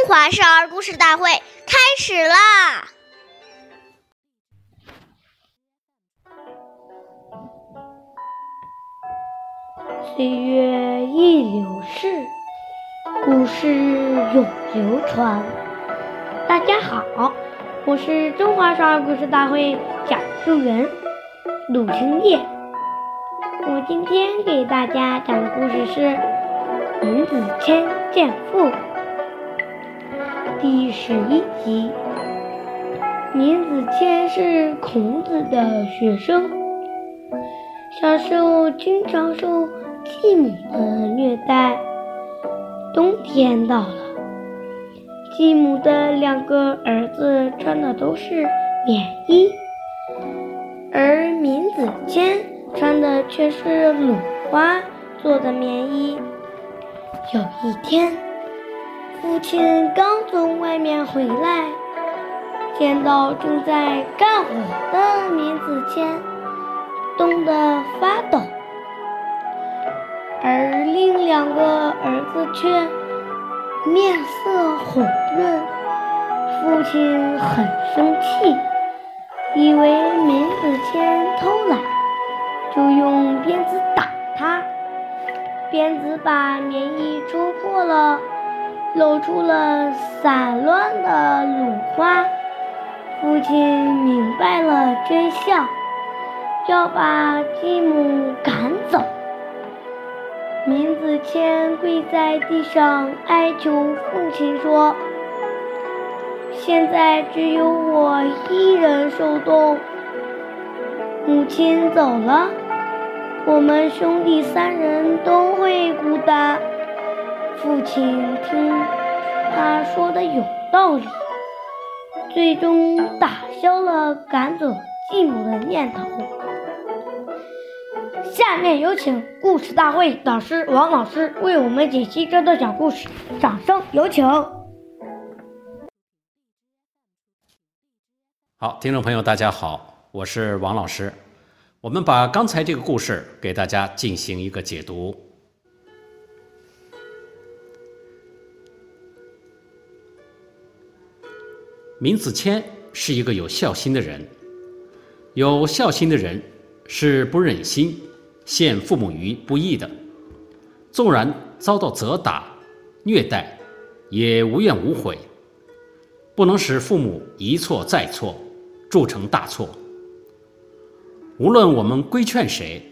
中华少儿故事大会开始啦！岁月易流逝，故事永流传。大家好，我是中华少儿故事大会讲述人陆清叶。我今天给大家讲的故事是《闵子谦见父》第十一集。闵子骞是孔子的学生，小时候经常受继母的虐待。冬天到了，继母的两个儿子穿的都是棉衣，而闵子骞穿的却是鲁花做的棉衣。有一天，父亲刚从外面回来，见到正在干活的闵子骞，冻得发抖，而另两个儿子却面色红润。父亲很生气，以为闵子骞偷懒。就用鞭子打他，鞭子把棉衣戳破了，露出了散乱的鲁花。父亲明白了真相，要把继母赶走。闵子骞跪在地上哀求父亲说：“现在只有我一人受冻。”母亲走了，我们兄弟三人都会孤单。父亲听他说的有道理，最终打消了赶走继母的念头。下面有请故事大会导师王老师为我们解析这段小故事，掌声有请。好，听众朋友，大家好。我是王老师，我们把刚才这个故事给大家进行一个解读。闵子骞是一个有孝心的人，有孝心的人是不忍心陷父母于不义的，纵然遭到责打、虐待，也无怨无悔，不能使父母一错再错，铸成大错。无论我们规劝谁，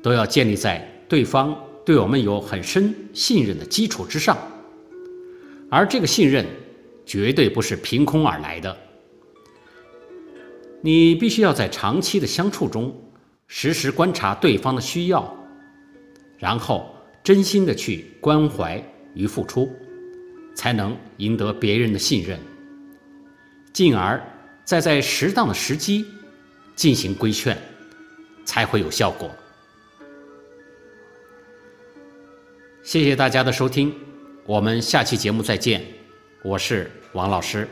都要建立在对方对我们有很深信任的基础之上，而这个信任绝对不是凭空而来的。你必须要在长期的相处中，时时观察对方的需要，然后真心的去关怀与付出，才能赢得别人的信任，进而再在适当的时机进行规劝。才会有效果。谢谢大家的收听，我们下期节目再见。我是王老师。